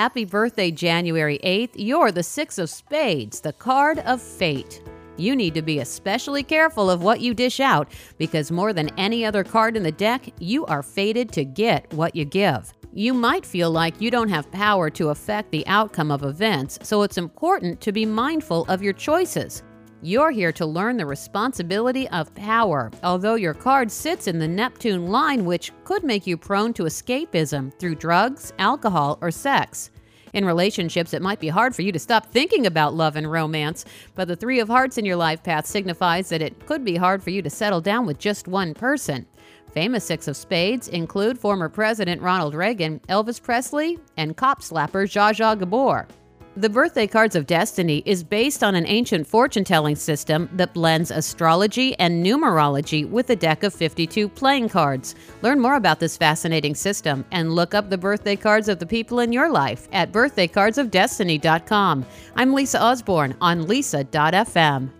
Happy birthday, January 8th. You're the Six of Spades, the card of fate. You need to be especially careful of what you dish out because more than any other card in the deck, you are fated to get what you give. You might feel like you don't have power to affect the outcome of events, so it's important to be mindful of your choices. You're here to learn the responsibility of power, although your card sits in the Neptune line, which could make you prone to escapism through drugs, alcohol, or sex. In relationships, it might be hard for you to stop thinking about love and romance, but the Three of Hearts in your life path signifies that it could be hard for you to settle down with just one person. Famous Six of Spades include former President Ronald Reagan, Elvis Presley, and cop slapper Zsa Zsa Gabor. The Birthday Cards of Destiny is based on an ancient fortune telling system that blends astrology and numerology with a deck of 52 playing cards. Learn more about this fascinating system and look up the birthday cards of the people in your life at birthdaycardsofdestiny.com. I'm Lisa Osborne on lisa.fm.